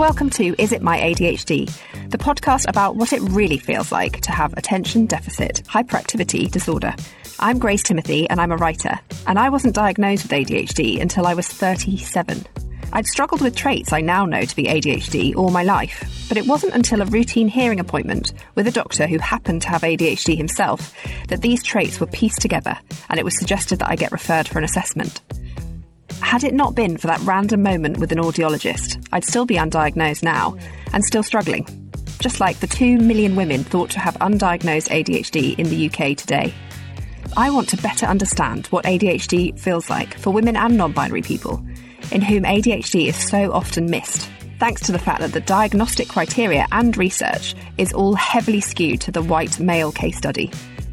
Welcome to Is It My ADHD, the podcast about what it really feels like to have attention deficit hyperactivity disorder. I'm Grace Timothy, and I'm a writer, and I wasn't diagnosed with ADHD until I was 37. I'd struggled with traits I now know to be ADHD all my life, but it wasn't until a routine hearing appointment with a doctor who happened to have ADHD himself that these traits were pieced together and it was suggested that I get referred for an assessment. Had it not been for that random moment with an audiologist, I'd still be undiagnosed now and still struggling. Just like the 2 million women thought to have undiagnosed ADHD in the UK today. I want to better understand what ADHD feels like for women and non binary people, in whom ADHD is so often missed, thanks to the fact that the diagnostic criteria and research is all heavily skewed to the white male case study.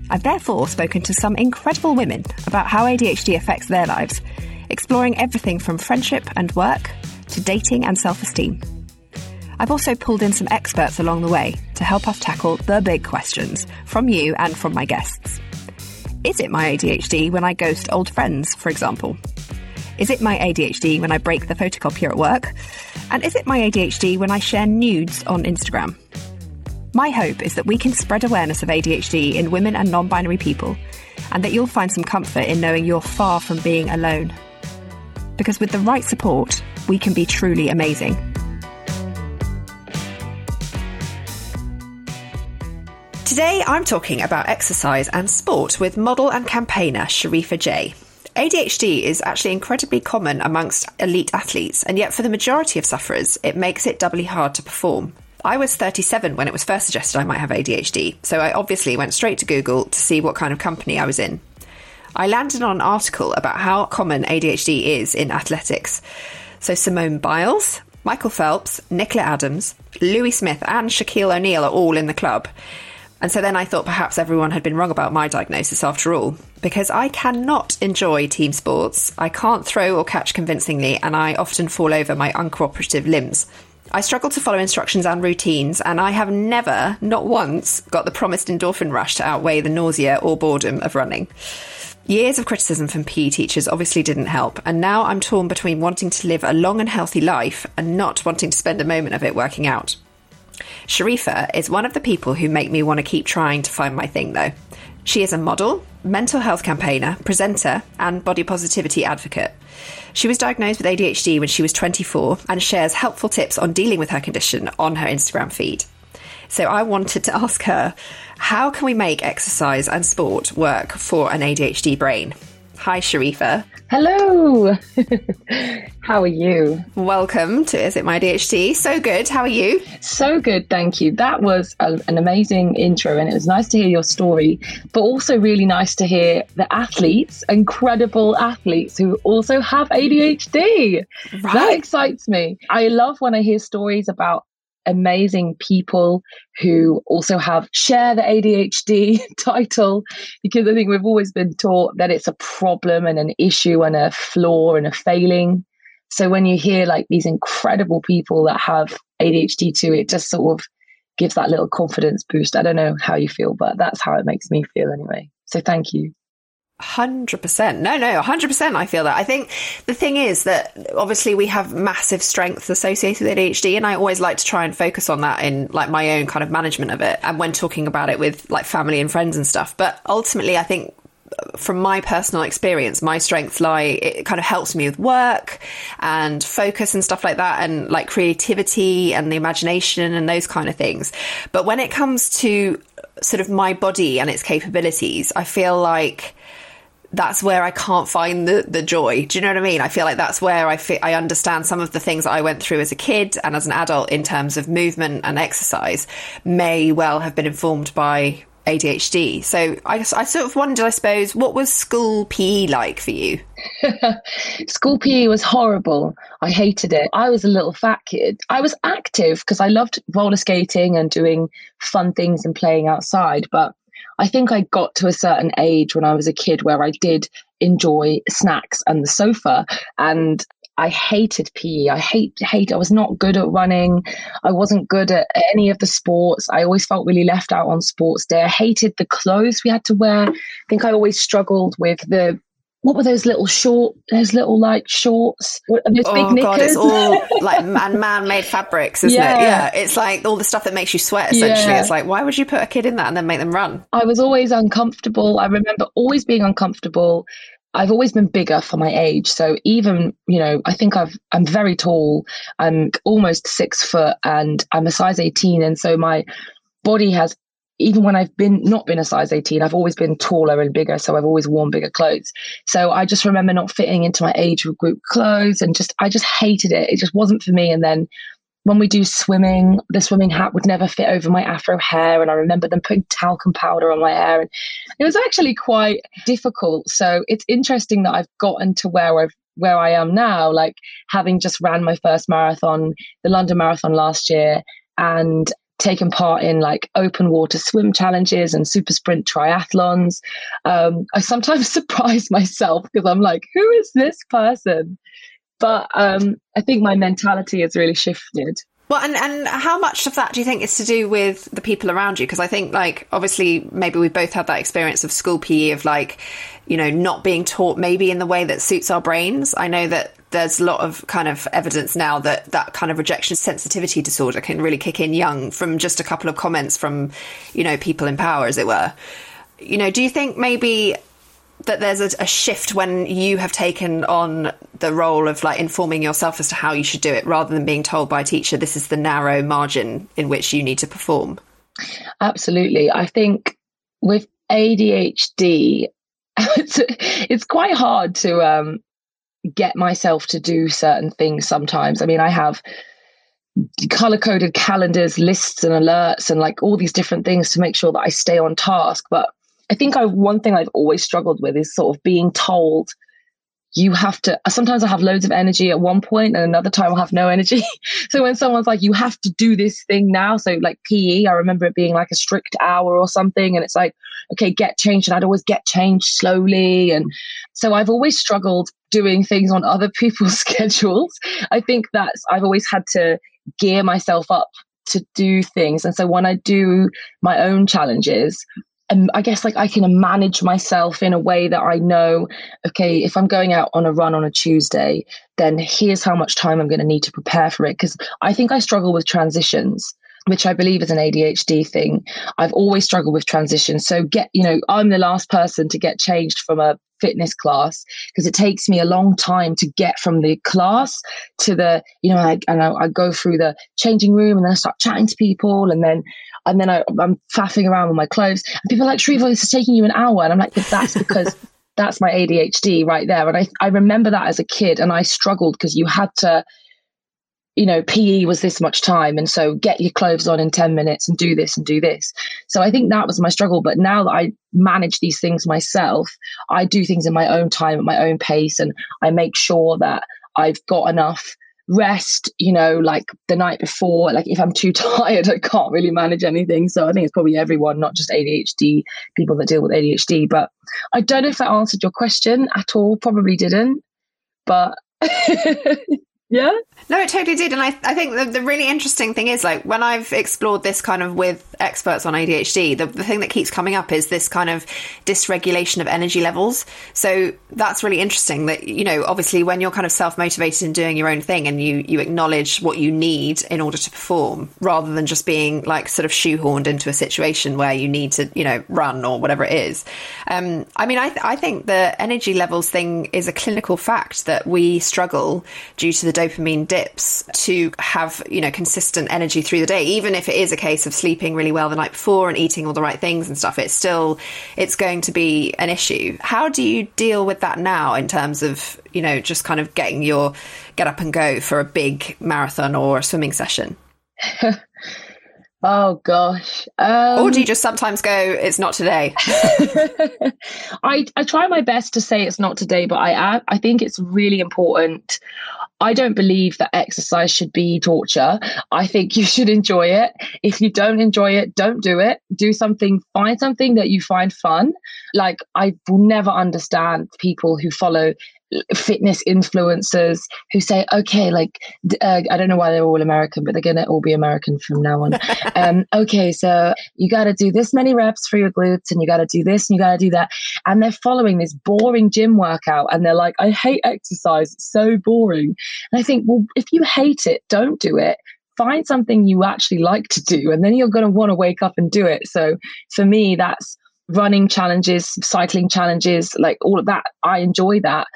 I've therefore spoken to some incredible women about how ADHD affects their lives, exploring everything from friendship and work to dating and self esteem. I've also pulled in some experts along the way to help us tackle the big questions from you and from my guests. Is it my ADHD when I ghost old friends, for example? Is it my ADHD when I break the photocopier at work? And is it my ADHD when I share nudes on Instagram? My hope is that we can spread awareness of ADHD in women and non binary people, and that you'll find some comfort in knowing you're far from being alone. Because with the right support, we can be truly amazing. Today, I'm talking about exercise and sport with model and campaigner Shareefa J. ADHD is actually incredibly common amongst elite athletes, and yet for the majority of sufferers, it makes it doubly hard to perform. I was 37 when it was first suggested I might have ADHD, so I obviously went straight to Google to see what kind of company I was in. I landed on an article about how common ADHD is in athletics. So Simone Biles, Michael Phelps, Nicola Adams, Louis Smith, and Shaquille O'Neal are all in the club. And so then I thought perhaps everyone had been wrong about my diagnosis after all, because I cannot enjoy team sports. I can't throw or catch convincingly, and I often fall over my uncooperative limbs. I struggle to follow instructions and routines, and I have never, not once, got the promised endorphin rush to outweigh the nausea or boredom of running. Years of criticism from PE teachers obviously didn't help, and now I'm torn between wanting to live a long and healthy life and not wanting to spend a moment of it working out. Shareefa is one of the people who make me want to keep trying to find my thing, though. She is a model, mental health campaigner, presenter, and body positivity advocate. She was diagnosed with ADHD when she was 24 and shares helpful tips on dealing with her condition on her Instagram feed. So I wanted to ask her, how can we make exercise and sport work for an ADHD brain? Hi, Shareefa. Hello. How are you? Welcome to Is It My ADHD? So good. How are you? So good, thank you. That was a, an amazing intro, and it was nice to hear your story, but also really nice to hear the athletes, incredible athletes who also have ADHD. Right. That excites me. I love when I hear stories about amazing people who also have share the ADHD title because I think we've always been taught that it's a problem and an issue and a flaw and a failing. So when you hear like these incredible people that have ADHD too, it just sort of gives that little confidence boost. I don't know how you feel, but that's how it makes me feel anyway. So thank you. Hundred percent. No, no, hundred percent. I feel that. I think the thing is that obviously we have massive strengths associated with ADHD, and I always like to try and focus on that in like my own kind of management of it, and when talking about it with like family and friends and stuff. But ultimately, I think uh, from my personal experience, my strengths lie, it kind of helps me with work and focus and stuff like that, and like creativity and the imagination and those kind of things. But when it comes to sort of my body and its capabilities, I feel like that's where I can't find the, the joy. Do you know what I mean? I feel like that's where I feel, I understand some of the things that I went through as a kid and as an adult in terms of movement and exercise may well have been informed by ADHD. So I, I sort of wondered, I suppose, what was school PE like for you? school PE was horrible. I hated it. I was a little fat kid. I was active because I loved roller skating and doing fun things and playing outside, but I think I got to a certain age when I was a kid where I did enjoy snacks and the sofa. And I hated PE. I hate hate. I was not good at running. I wasn't good at any of the sports. I always felt really left out on sports day. I hated the clothes we had to wear. I think I always struggled with the what were those little short, those little like shorts, those oh, big knickers? God, it's all like man, man-made fabrics, isn't yeah. it? Yeah, it's like all the stuff that makes you sweat. Essentially, yeah. it's like why would you put a kid in that and then make them run? I was always uncomfortable. I remember always being uncomfortable. I've always been bigger for my age, so even you know, I think I've I'm very tall. I'm almost six foot, and I'm a size eighteen, and so my body has even when I've been not been a size 18, I've always been taller and bigger. So I've always worn bigger clothes. So I just remember not fitting into my age group clothes and just, I just hated it. It just wasn't for me. And then when we do swimming, the swimming hat would never fit over my afro hair. And I remember them putting talcum powder on my hair. And it was actually quite difficult. So it's interesting that I've gotten to where I've where I am now, like having just ran my first marathon, the London Marathon last year, and taken part in like open water swim challenges and super sprint triathlons. Um, I sometimes surprise myself because I'm like, who is this person? But um, I think my mentality has really shifted. Well, and, and how much of that do you think is to do with the people around you? Because I think, like, obviously, maybe we both had that experience of school PE of, like, you know, not being taught maybe in the way that suits our brains. I know that there's a lot of kind of evidence now that that kind of rejection sensitivity disorder can really kick in young from just a couple of comments from, you know, people in power, as it were. You know, do you think maybe that there's a, a, shift when you have taken on the role of like informing yourself as to how you should do it rather than being told by a teacher this is the narrow margin in which you need to perform absolutely i think with adhd it's, it's quite hard to um, get myself to do certain things sometimes. I mean, I have color coded calendars, lists, and alerts, and like all these different things to make sure that I stay on task. But I think I one thing I've always struggled with is sort of being told you have to sometimes I have loads of energy at one point and another time I'll have no energy. so when someone's like, you have to do this thing now. So like PE, I remember it being like a strict hour or something. And it's like, okay, get changed. And I'd always get changed slowly. And so I've always struggled doing things on other people's schedules. I think that's I've always had to gear myself up to do things. And so when I do my own challenges, and I guess like I can manage myself in a way that I know, okay, if I'm going out on a run on a Tuesday, then here's how much time I'm going to need to prepare for it. Because I think I struggle with transitions which I believe is an ADHD thing. I've always struggled with transitions. So get, you know, I'm the last person to get changed from a fitness class because it takes me a long time to get from the class to the, you know, I, and I, I go through the changing room and then I start chatting to people and then and then I, am faffing around with my clothes. And people are like, Shareefa, this is taking you an hour. And I'm like, but that's because that's my ADHD right there. And I, I remember that as a kid and I struggled because you had to, you know, PE was this much time. And so get your clothes on in 10 minutes and do this and do this. So I think that was my struggle. But now that I manage these things myself, I do things in my own time at my own pace. And I make sure that I've got enough rest, you know, like the night before. Like if I'm too tired, I can't really manage anything. So I think it's probably everyone, not just ADHD, people that deal with ADHD. But I don't know if that answered your question at all. Probably didn't. But Yeah. No, it totally did. And I, I think the, the really interesting thing is like when I've explored this kind of with experts on ADHD, the, the thing that keeps coming up is this kind of dysregulation of energy levels. So that's really interesting that, you know, obviously when you're kind of self motivated in doing your own thing and you, you acknowledge what you need in order to perform rather than just being like sort of shoehorned into a situation where you need to, you know, run or whatever it is. Um, I mean, I, th- I think the energy levels thing is a clinical fact that we struggle due to the dopamine dips to have, you know, consistent energy through the day, even if it is a case of sleeping really well the night before and eating all the right things and stuff, it's still, it's going to be an issue. How do you deal with that now in terms of, you know, just kind of getting your get up and go for a big marathon or a swimming session? Oh gosh. Um, or do you just sometimes go, it's not today? I, I try my best to say it's not today, but I I think it's really important. I don't believe that exercise should be torture. I think you should enjoy it. If you don't enjoy it, don't do it. Do something, find something that you find fun. Like, I will never understand people who follow fitness influencers who say, okay, like, uh, I don't know why they're all American, but they're going to all be American from now on. um, okay, so you got to do this many reps for your glutes and you got to do this and you got to do that. And they're following this boring gym workout and they're like, I hate exercise. It's so boring. And I think, well, if you hate it, don't do it find something you actually like to do and then you're going to want to wake up and do it so for me that's running challenges cycling challenges like all of that i enjoy that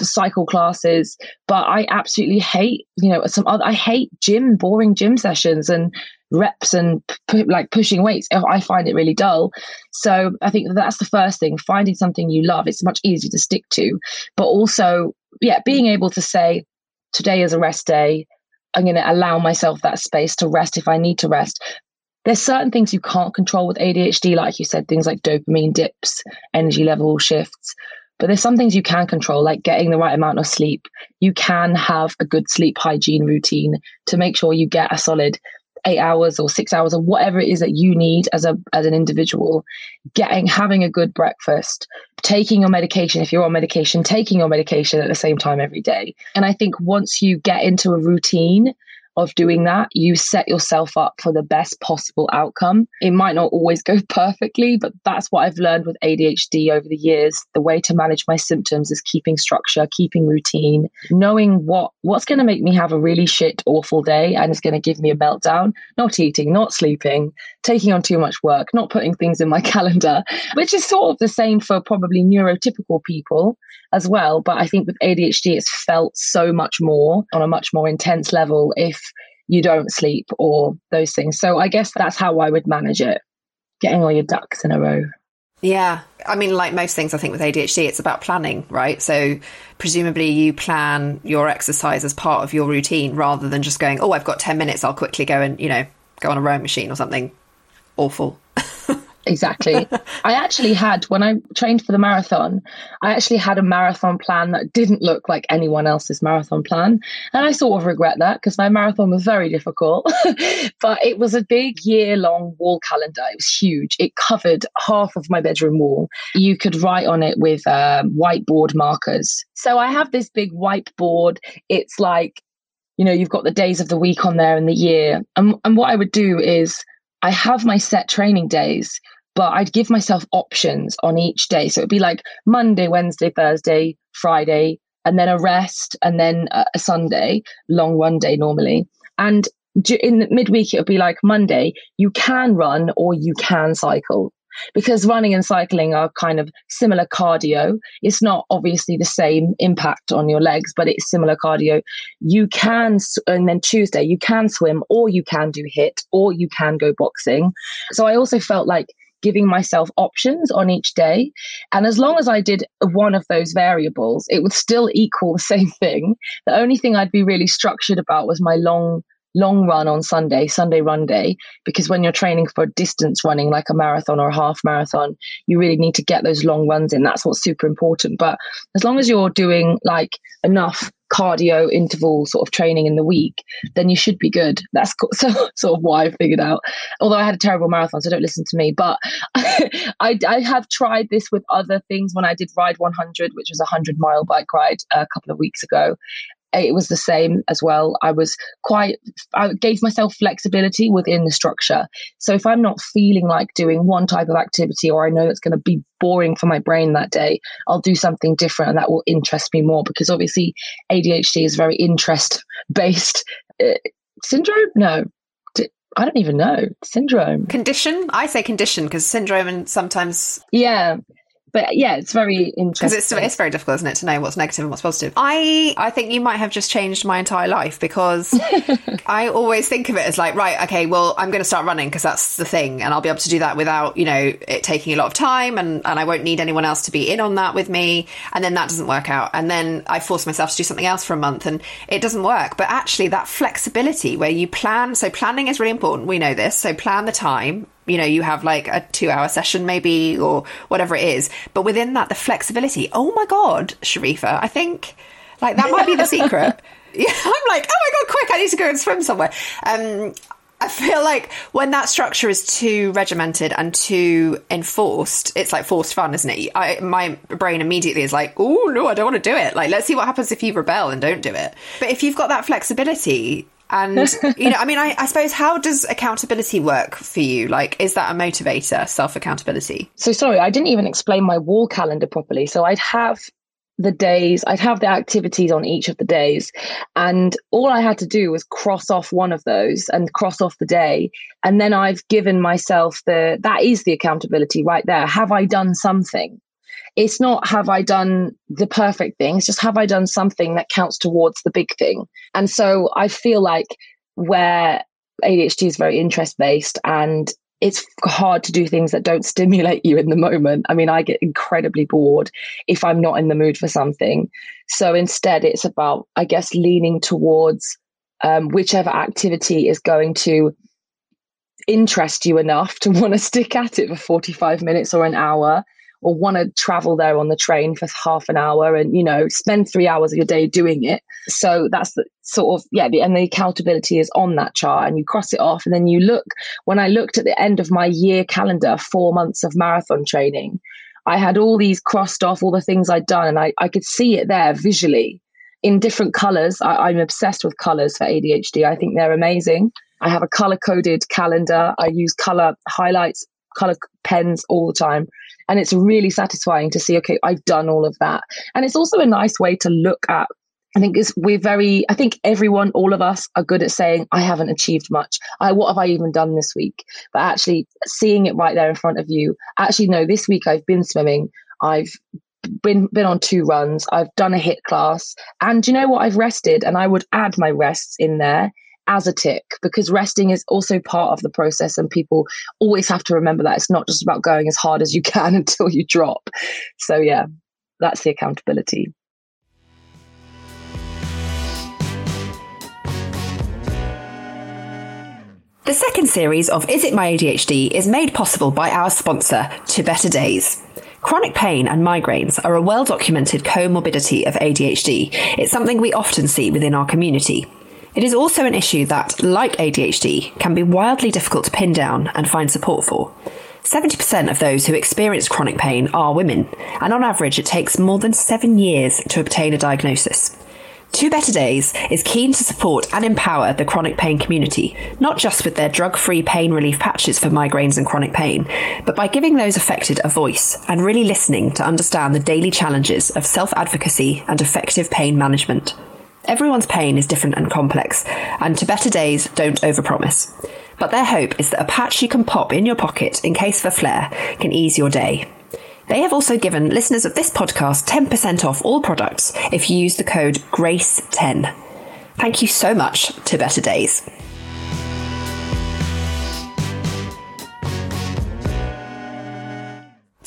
cycle classes, but I absolutely hate, you know, some other, I hate gym, boring gym sessions and reps and p- like pushing weights. Oh, I find it really dull. So I think that's the first thing, finding something you love. It's much easier to stick to, but also, yeah, being able to say, today is a rest day. I'm going to allow myself that space to rest if I need to rest. There's certain things you can't control with ADHD, like you said, things like dopamine dips, energy level shifts. But there's some things you can control, like getting the right amount of sleep. You can have a good sleep hygiene routine to make sure you get a solid eight hours or six hours or whatever it is that you need as a as an individual getting having a good breakfast taking your medication if you're on medication taking your medication at the same time every day and i think once you get into a routine of doing that, you set yourself up for the best possible outcome. It might not always go perfectly, but that's what I've learned with ADHD over the years. The way to manage my symptoms is keeping structure, keeping routine, knowing what what's going to make me have a really shit awful day and is going to give me a meltdown, not eating, not sleeping, taking on too much work, not putting things in my calendar, which is sort of the same for probably neurotypical people as well. But I think with ADHD, it's felt so much more on a much more intense level if you don't sleep or those things. So I guess that's how I would manage it, getting all your ducks in a row. Yeah. I mean, like most things, I think with ADHD, it's about planning, right? So presumably you plan your exercise as part of your routine rather than just going, oh, I've got 10 minutes, I'll quickly go and, you know, go on a rowing machine or something awful. Exactly. I actually had, when I trained for the marathon, I actually had a marathon plan that didn't look like anyone else's marathon plan. And I sort of regret that because my marathon was very difficult. but it was a big year long wall calendar. It was huge. It covered half of my bedroom wall. You could write on it with um, whiteboard markers. So I have this big whiteboard. It's like, you know, you've got the days of the week on there and the year. And, and what I would do is, I have my set training days, but I'd give myself options on each day. So it'd be like Monday, Wednesday, Thursday, Friday, and then a rest, and then a Sunday, long run day normally. And in the midweek, it would be like Monday, you can run or you can cycle because running and cycling are kind of similar cardio. It's not obviously the same impact on your legs, but it's similar cardio. You can, and then Tuesday, you can swim or you can do HIIT or you can go boxing. So I also felt like giving myself options on each day. And as long as I did one of those variables, it would still equal the same thing. The only thing I'd be really structured about was my long long run on Sunday, Sunday run day, because when you're training for distance running like a marathon or a half marathon, you really need to get those long runs in. That's what's super important. But as long as you're doing like enough cardio interval sort of training in the week, then you should be good. That's so, sort of why I figured out. Although I had a terrible marathon, so don't listen to me. But I, I have tried this with other things when I did Ride 100, which was a 100 mile bike ride uh, a couple of weeks ago it was the same as well. I was quite, I gave myself flexibility within the structure. So if I'm not feeling like doing one type of activity or I know it's going to be boring for my brain that day, I'll do something different and that will interest me more because obviously ADHD is very interest based. Uh, syndrome? No. I don't even know. Syndrome. Condition? I say condition because syndrome and sometimes. Yeah but yeah, it's very interesting because it's it's very difficult, isn't it, to know what's negative and what's positive. I I think you might have just changed my entire life because I always think of it as like right, okay, well, I'm going to start running because that's the thing, and I'll be able to do that without you know it taking a lot of time, and and I won't need anyone else to be in on that with me, and then that doesn't work out, and then I force myself to do something else for a month, and it doesn't work. But actually, that flexibility where you plan, so planning is really important. We know this, so plan the time you know, you have like a two hour session maybe or whatever it is. But within that, the flexibility. Oh my God, Shareefa, I think like that might be the secret. yeah, I'm like, oh my God, quick, I need to go and swim somewhere. Um, I feel like when that structure is too regimented and too enforced, it's like forced fun, isn't it? I, my brain immediately is like, oh no, I don't want to do it. Like, let's see what happens if you rebel and don't do it. But if you've got that flexibility, and, you know, I mean, I, I, suppose how does accountability work for you? Like, is that a motivator, self accountability? So, sorry, I didn't even explain my wall calendar properly. So, I'd have the days, I'd have the activities on each of the days. And all I had to do was cross off one of those and cross off the day. And then I've given myself the, that is the accountability right there. Have I done something? It's not have I done the perfect thing, it's just have I done something that counts towards the big thing. And so I feel like where ADHD is very interest based and it's hard to do things that don't stimulate you in the moment. I mean, I get incredibly bored if I'm not in the mood for something. So instead, it's about, I guess, leaning towards um, whichever activity is going to interest you enough to want to stick at it for 45 minutes or an hour or want to travel there on the train for half an hour and you know spend three hours of your day doing it. So that's the sort of yeah the, and the accountability is on that chart and you cross it off and then you look when i looked at the end of my year calendar four months of marathon training i had all these crossed off all the things i'd done and i, I could see it there visually in different colors. I, i'm obsessed with colors for adhd i think they're amazing. I have a color coded calendar. I use color highlights color pens all the time and it's really satisfying to see, okay, I've done all of that. And it's also a nice way to look at I think is we're very I think everyone, all of us are good at saying, I haven't achieved much. I what have I even done this week? But actually seeing it right there in front of you, actually no, this week I've been swimming, I've been been on two runs, I've done a HIIT class, and you know what? I've rested and I would add my rests in there as a tick because resting is also part of the process and people always have to remember that it's not just about going as hard as you can until you drop so yeah that's the accountability The second series of Is It My ADHD is made possible by our sponsor, To Better Days. Chronic pain and migraines are a well documented comorbidity of ADHD. It's something we often see within our community. It is also an issue that, like ADHD, can be wildly difficult to pin down and find support for. 70% of those who experience chronic pain are women, and on average, it takes more than seven years to obtain a diagnosis. Two Better Days is keen to support and empower the chronic pain community, not just with their drug free pain relief patches for migraines and chronic pain, but by giving those affected a voice and really listening to understand the daily challenges of self advocacy and effective pain management. Everyone's pain is different and complex, and to better days don't overpromise. But their hope is that a patch you can pop in your pocket in case of a flare can ease your day. They have also given listeners of this podcast 10% off all products if you use the code GRACE10. Thank you so much to Better Days.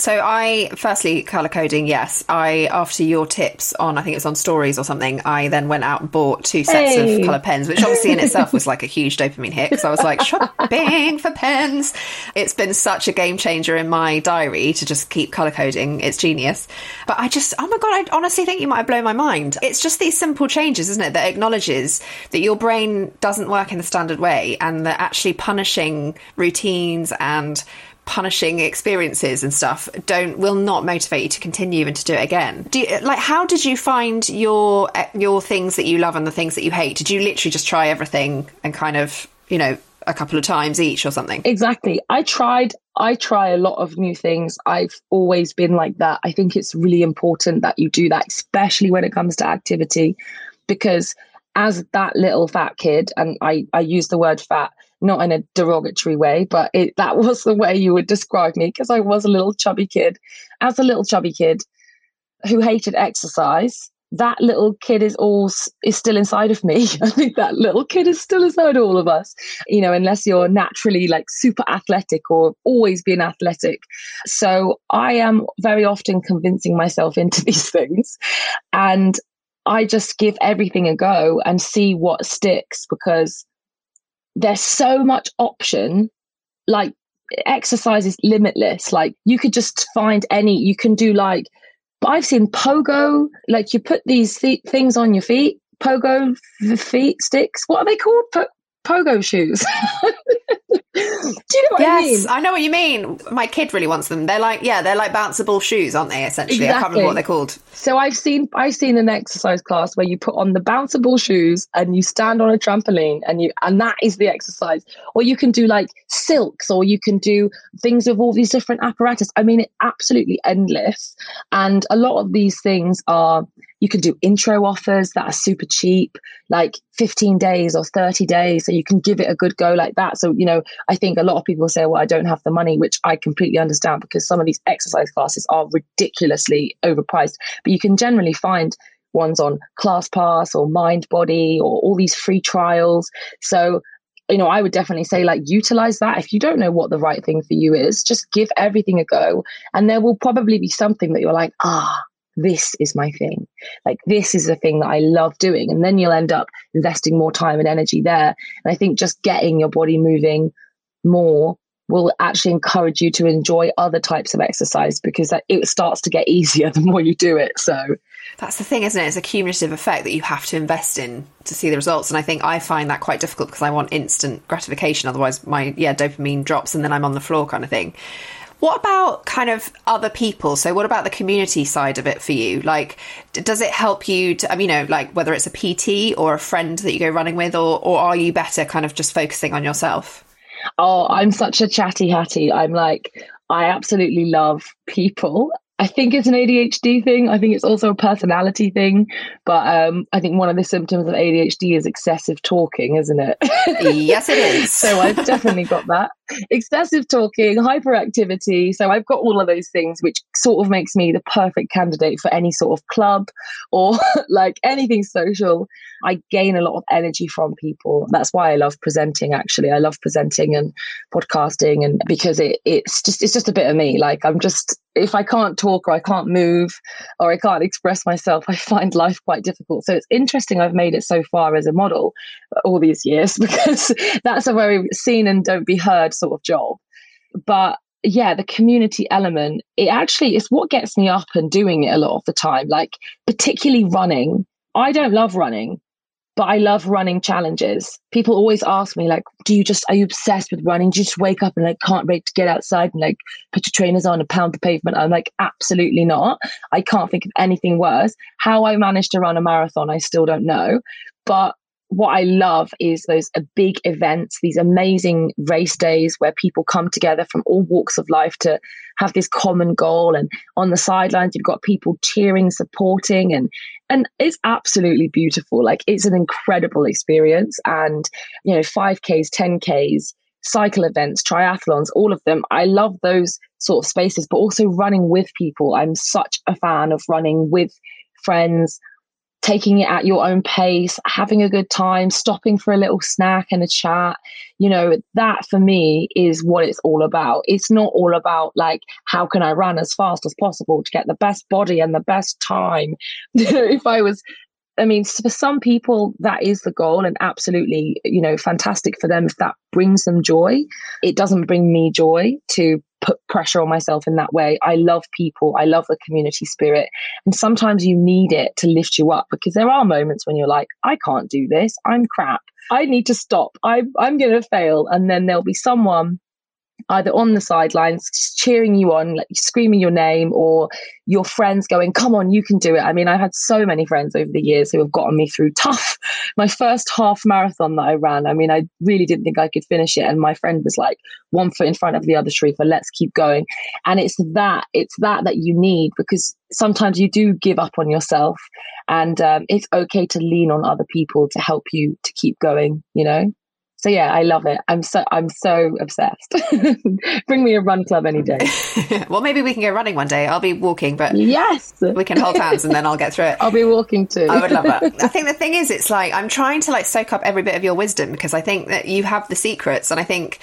So I firstly color coding, yes. I after your tips on I think it was on stories or something, I then went out and bought two sets hey. of color pens, which obviously in itself was like a huge dopamine hit because I was like shopping for pens. It's been such a game changer in my diary to just keep color coding. It's genius. But I just oh my god, I honestly think you might have blown my mind. It's just these simple changes, isn't it, that acknowledges that your brain doesn't work in the standard way and that actually punishing routines and punishing experiences and stuff don't will not motivate you to continue and to do it again. Do you, like how did you find your eh, your things that you love and the things that you hate? Did you literally just try everything and kind of you know a couple of times each or something? Exactly. I tried. I try a lot of new things. I've always been like that. I think it's really important that you do that, especially when it comes to activity, because as that little fat kid, and I I use the word fat not in a derogatory way, but it, that was the way you would describe me because I was a little chubby kid. As a little chubby kid who hated exercise, that little kid is all is still inside of me. I think that little kid is still inside all of us. You know, unless you're naturally like super athletic or always been athletic. So I am very often convincing myself into these things, and I just give everything a go and see what sticks because there's so much option. Like exercise is limitless. Like you could just find any. You can do like i've seen pogo like you put these th- things on your feet pogo feet sticks. What are they called? Po- pogo shoes Do you know what yes, I mean? I know what you mean. My kid really wants them. They're like, yeah, they're like bounceable shoes, aren't they? Essentially, exactly. I can't remember what they're called. So I've seen I've seen an exercise class where you put on the bounceable shoes and you stand on a trampoline and you and that is the exercise. Or you can do like silks, or you can do things with all these different apparatus. I mean, it's absolutely endless. And a lot of these things are you can do intro offers that are super cheap, like 15 days or 30 days. So you can give it a good go like that. So, you know, I think a lot of people say, well, I don't have the money, which I completely understand because some of these exercise classes are ridiculously overpriced. But you can generally find ones on ClassPass or Mindbody or all these free trials. So, you know, I would definitely say like utilize that. If you don't know what the right thing for you is, just give everything a go. And there will probably be something that you're like, ah, this is my thing. Like, this is the thing that I love doing. And then you'll end up investing more time and energy there. And I think just getting your body moving more will actually encourage you to enjoy other types of exercise because it starts to get easier the more you do it. So that's the thing, isn't it? It's a cumulative effect that you have to invest in to see the results. And I think I find that quite difficult because I want instant gratification. Otherwise, my yeah dopamine drops and then I'm on the floor, kind of thing. What about kind of other people? So, what about the community side of it for you? Like, does it help you to, I mean, you know, like whether it's a PT or a friend that you go running with, or, or are you better kind of just focusing on yourself? Oh, I'm such a chatty hattie. I'm like, I absolutely love people I think it's an ADHD thing. I think it's also a personality thing. But um, I think one of the symptoms of ADHD is excessive talking, isn't it? yes, it is. so I've definitely got that. Excessive talking, hyperactivity. So I've got all of those things, which sort of makes me the perfect candidate for any sort of club or like anything social. I gain a lot of energy from people. That's why I love presenting, actually. I love presenting and podcasting and because it, it's just it's just a bit of me. Like I'm just if I can't talk or I can't move or I can't express myself, I find life quite difficult. So it's interesting I've made it so far as a model all these years because that's a very seen and don't be heard sort of job. But yeah, the community element, it actually is what gets me up and doing it a lot of the time, like particularly running. I don't love running, but I love running challenges. People always ask me, like, do you just, are you obsessed with running? Do you just wake up and like can't wait to get outside and like put your trainers on and pound the pavement? I'm like, absolutely not. I can't think of anything worse. How I managed to run a marathon, I still don't know. But what I love is those uh, big events, these amazing race days where people come together from all walks of life to have this common goal. And on the sidelines, you've got people cheering, supporting, and and it's absolutely beautiful. Like it's an incredible experience. And you know, five Ks, ten Ks, cycle events, triathlons, all of them. I love those sort of spaces, but also running with people. I'm such a fan of running with friends taking it at your own pace, having a good time, stopping for a little snack and a chat. You know, that for me is what it's all about. It's not all about like, how can I run as fast as possible to get the best body and the best time? if I was I mean, for some people, that is the goal, and absolutely, you know, fantastic for them if that brings them joy. It doesn't bring me joy to put pressure on myself in that way. I love people. I love the community spirit. And sometimes you need it to lift you up because there are moments when you're like, I can't do this. I'm crap. I need to stop. I, I'm going to fail. And then there'll be someone either on the sidelines cheering you on, like screaming your name, or your friends going, Come on, you can do it. I mean, I've had so many friends over the years who have gotten me through tough. My first half marathon that I ran, I mean, I really didn't think I could finish it. And my friend was like, one foot in front of the other, Shareefa, let's keep going. And it's that, it's that that you need because sometimes you do give up on yourself. And um, it's okay to lean on other people to help you to keep going, you know? So yeah, I love it. I'm so I'm so obsessed. Bring me a run club any day. well, maybe we can go running one day. I'll be walking, but yes, we can hold hands and then I'll get through it. I'll be walking too. I would love that. I think the thing is, it's like I'm trying to like soak up every bit of your wisdom because I think that you have the secrets, and I think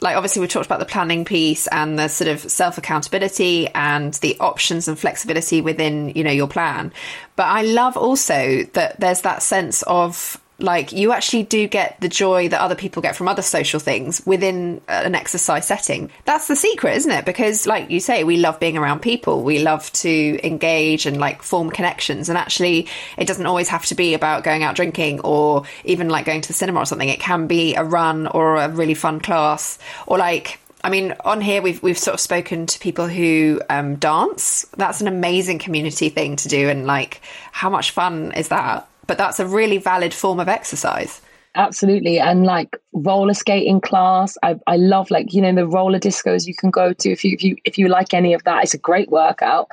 like obviously we talked about the planning piece and the sort of self accountability and the options and flexibility within you know your plan but i love also that there's that sense of like you actually do get the joy that other people get from other social things within an exercise setting. That's the secret isn't it? Because like you say we love being around people. We love to engage and like form connections. And actually it doesn't always have to be about going out drinking or even like going to the cinema or something. It can be a run or a really fun class. Or like I mean, on here we've we've sort of spoken to people who um, dance. That's an amazing community thing to do, and like, how much fun is that? But that's a really valid form of exercise. Absolutely. And like roller skating class I, I love like you know the roller discos you can go to if you if you if you like any of that. It's a great workout.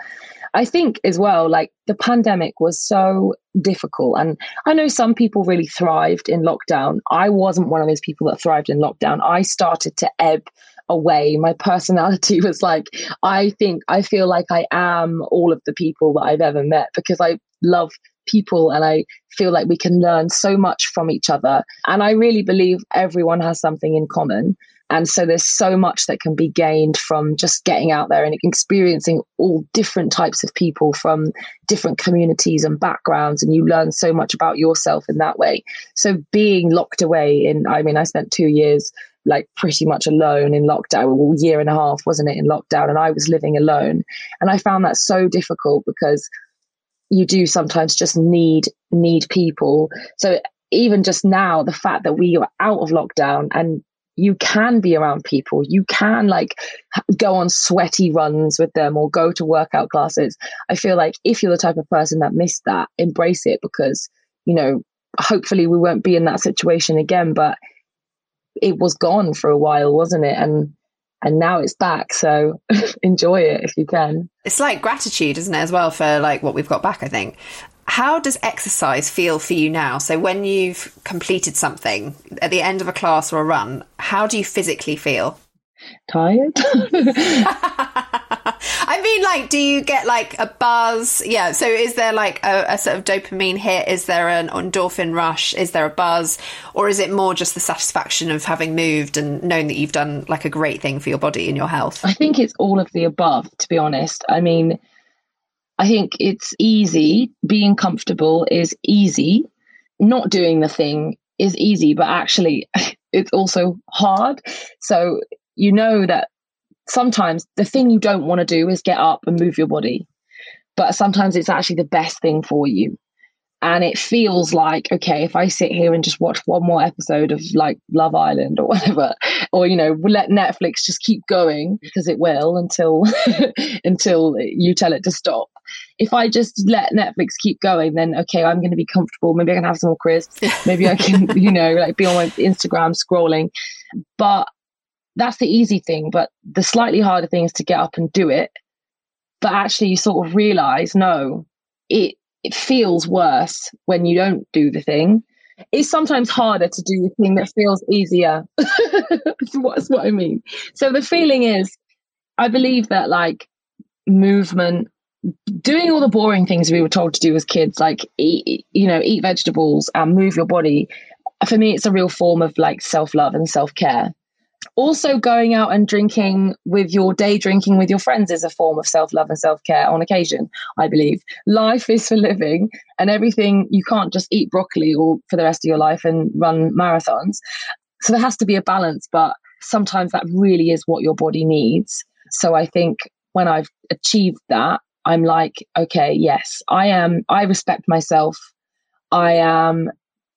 I think as well like the pandemic was so difficult. And i know some people really thrived in lockdown. I wasn't one of those people that thrived in lockdown. I started to ebb away. My personality was like i think i feel like i am all of the people that i've ever met because i love people and I feel like we can learn so much from each other. And I really believe everyone has something in common. And so there's so much that can be gained from just getting out there and experiencing all different types of people from different communities and backgrounds. And you learn so much about yourself in that way. So being locked away in, I mean, I spent two years like pretty much alone in lockdown, a year and a half, wasn't it, in lockdown? And I was living alone. And I found that so difficult because you do sometimes just need need people. So even just now, the fact that we are out of lockdown and you can be around people, you can like go on sweaty runs with them or go to workout classes. I feel like if you're the type of person that missed that, embrace it because, you know, hopefully we won't be in that situation again, but it was gone for a while, wasn't it? And and now it's back. So enjoy it if you can. It's like gratitude, isn't it, as well, for like what we've got back, I think. How does exercise feel for you now? So when you've completed something at the end of a class or a run, how do you physically feel? Tired. I mean, like, do you get like a buzz? Yeah. So, is there like a, a, sort of dopamine hit? Is there an endorphin rush? Is there a buzz? Or is it more just the satisfaction of having moved and knowing that you've done like a great thing for your body and your health? I think it's all of the above, to be honest. I mean, I think it's easy. Being comfortable is easy. Not doing the thing is easy, but actually, it's also hard. So, you know that sometimes the thing you don't want to do is get up and move your body. But sometimes it's actually the best thing for you. And it feels like, okay, if I sit here and just watch one more episode of like Love Island or whatever, or you know, let Netflix just keep going because it will until until you tell it to stop. If I just let Netflix keep going, then okay, I'm going to be comfortable. Maybe I can have some more crisps. Maybe I can, you know, like be on my Instagram scrolling. But that's the easy thing, but the slightly harder thing is to get up and do it. But actually, you sort of realize no, it it feels worse when you don't do the thing. It's sometimes harder to do the thing that feels easier. that's what I mean. So the feeling is, I believe that like movement, doing all the boring things we were told to do as kids, like eat, you know, eat vegetables and move your body. For me, it's a real form of like self love and self care. Also, going out and drinking with your day drinking with your friends is a form of self love and self care on occasion, I believe. Life is for living, and everything, you can't just eat broccoli all for the rest of your life and run marathons. So there has to be a balance, but sometimes that really is what your body needs. So I think when I've achieved that, I'm like, okay, yes, I am, I respect myself. I am,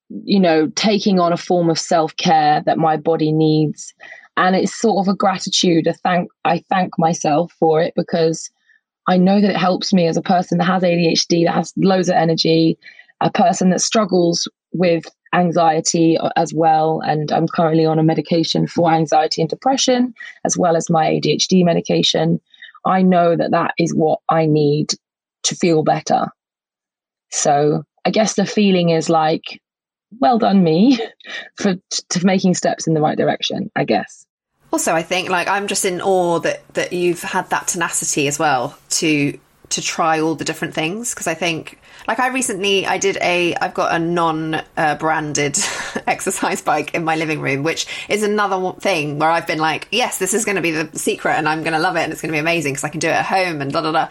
you know, taking on a form of self care that my body needs. And it's sort of a gratitude, a thank, I thank myself for it because I know that it helps me as a person that has ADHD, that has loads of energy, a person that struggles with anxiety as well. And I'm currently on a medication for anxiety and depression, as well as my ADHD medication. I know that that is what I need to feel better. So I guess the feeling is like, well done, me, for making steps in the right direction, I guess. Also, I think like I'm just in awe that that you've had that tenacity as well to to try all the different things because I think like I recently I did a I've got a non uh, branded exercise bike in my living room which is another thing where I've been like yes this is going to be the secret and I'm going to love it and it's going to be amazing because I can do it at home and da da da.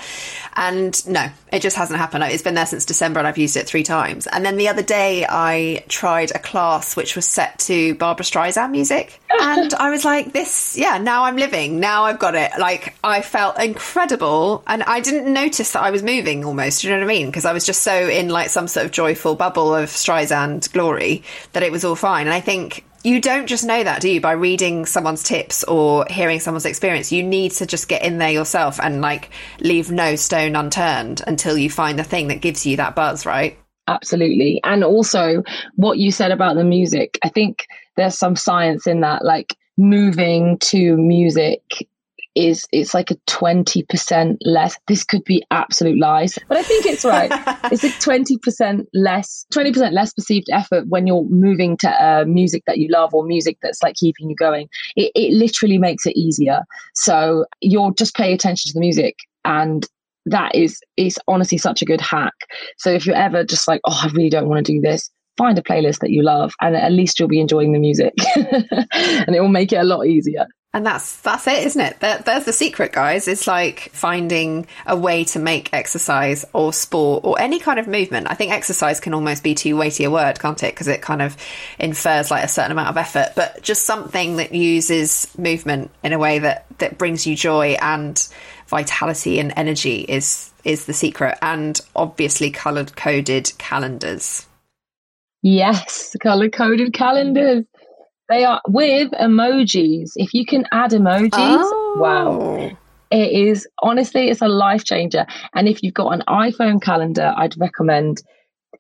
And no it just hasn't happened. It's been there since December and I've used it three times. And then the other day I tried a class which was set to Barbra Streisand music and I was like this yeah now I'm living now I've got it like I felt incredible and I didn't notice that I was moving almost you know what I mean because I was just so in like some sort of joyful bubble of Streisand glory that it was all fine. And I think you don't just know that, do you? By reading someone's tips or hearing someone's experience, you need to just get in there yourself and like leave no stone unturned until you find the thing that gives you that buzz, right? Absolutely. And also, what you said about the music, I think there's some science in that, like moving to music is it's like a 20% less this could be absolute lies but i think it's right. It's a 20% less 20% less perceived effort when you're moving to uh, music that you love or music that's like keeping you going. It, it literally makes it easier. So you'll just pay attention to the music and that is is honestly such a good hack so if you're ever just like oh i really don't want to do this find a playlist that you love and at least you'll be enjoying the music and it will make it a lot easier and that's that's it, isn't it? That, there's the secret, guys. It's like finding a way to make exercise or sport or any kind of movement. I think exercise can almost be too weighty a word, can't it? Because it kind of infers like a certain amount of effort. But just something that uses movement in a way that that brings you joy and vitality and energy is is the secret. And obviously, coloured coded calendars. Yes, color coded calendars. They are with emojis. If you can add emojis, oh. wow. It is honestly, it's a life changer. And if you've got an iPhone calendar, I'd recommend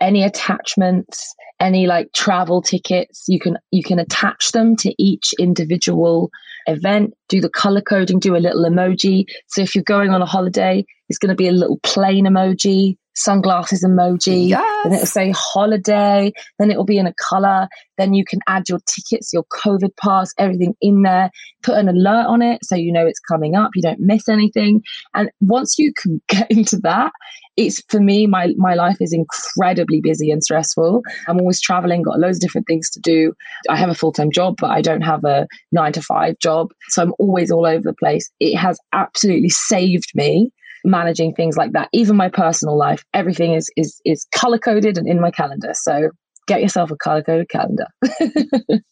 any attachments, any like travel tickets, you can you can attach them to each individual event, do the color coding, do a little emoji. So if you're going on a holiday, it's going to be a little plane emoji sunglasses emoji. Yes. Then it'll say holiday. Then it'll be in a color. Then you can add your tickets, your COVID pass, everything in there. Put an alert on it so you know it's coming up. You don't miss anything. And once you can get into that, it's for me, my my life is incredibly busy and stressful. I'm always traveling, got loads of different things to do. I have a full-time job, but I don't have a nine to five job. So I'm always all over the place. It has absolutely saved me managing things like that. Even my personal life, everything is is is color coded and in my calendar. So get yourself a color coded calendar.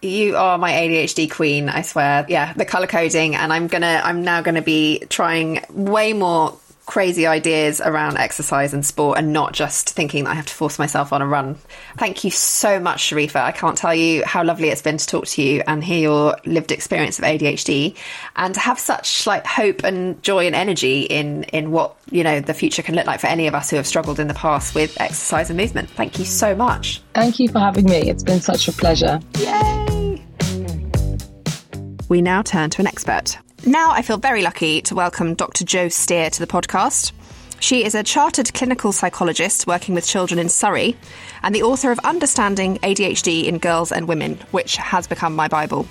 You are my ADHD queen, I swear. Yeah, the color coding, and I'm gonna, I'm now gonna be trying way more crazy ideas around exercise and sport and not just thinking that I have to force myself on a run. Thank you so much, Shareefa. I can't tell you how lovely it's been to talk to you and hear your lived experience of ADHD and to have such like hope and joy and energy in in what, you know, the future can look like for any of us who have struggled in the past with exercise and movement. Thank you so much. Thank you for having me. It's been such a pleasure. Yay! We now turn to an expert. Now I feel very lucky to welcome Dr. Jo Steer to the podcast. She is a chartered clinical psychologist working with children in Surrey and the author of Understanding ADHD in Girls and Women, which has become my Bible.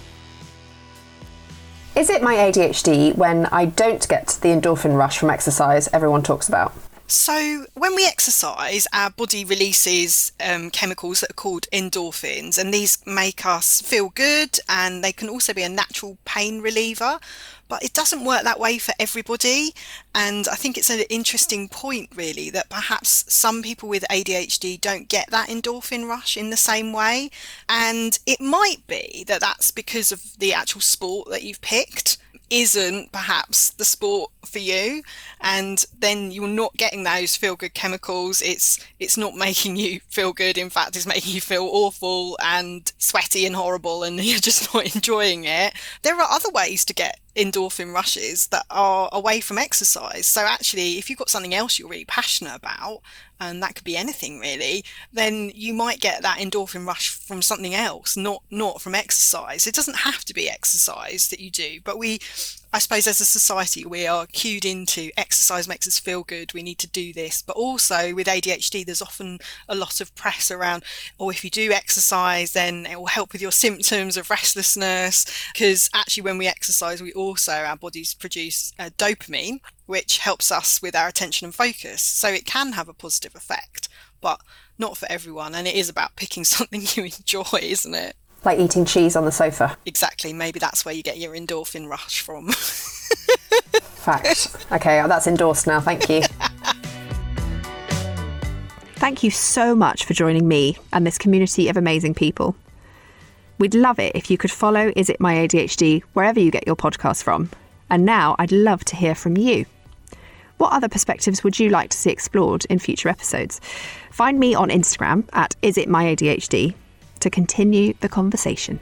Is it my ADHD when I don't get the endorphin rush from exercise everyone talks about? So, when we exercise, our body releases um, chemicals that are called endorphins, and these make us feel good and they can also be a natural pain reliever. But it doesn't work that way for everybody. And I think it's an interesting point, really, that perhaps some people with ADHD don't get that endorphin rush in the same way. And it might be that that's because of the actual sport that you've picked isn't perhaps the sport for you and then you're not getting those feel good chemicals. It's it's not making you feel good. In fact it's making you feel awful and sweaty and horrible and you're just not enjoying it. There are other ways to get endorphin rushes that are away from exercise. So actually if you've got something else you're really passionate about and that could be anything really, then you might get that endorphin rush from something else, not not from exercise. It doesn't have to be exercise that you do, but we I suppose as a society, we are cued into exercise makes us feel good. We need to do this. But also with ADHD, there's often a lot of press around, oh, if you do exercise, then it will help with your symptoms of restlessness. Because actually, when we exercise, we also, our bodies produce uh, dopamine, which helps us with our attention and focus. So it can have a positive effect, but not for everyone. And it is about picking something you enjoy, isn't it? Like eating cheese on the sofa. Exactly. Maybe that's where you get your endorphin rush from. Fact. Okay, oh, that's endorsed now. Thank you. Thank you so much for joining me and this community of amazing people. We'd love it if you could follow Is It My ADHD wherever you get your podcast from. And now I'd love to hear from you. What other perspectives would you like to see explored in future episodes? Find me on Instagram at Is It My ADHD to continue the conversation.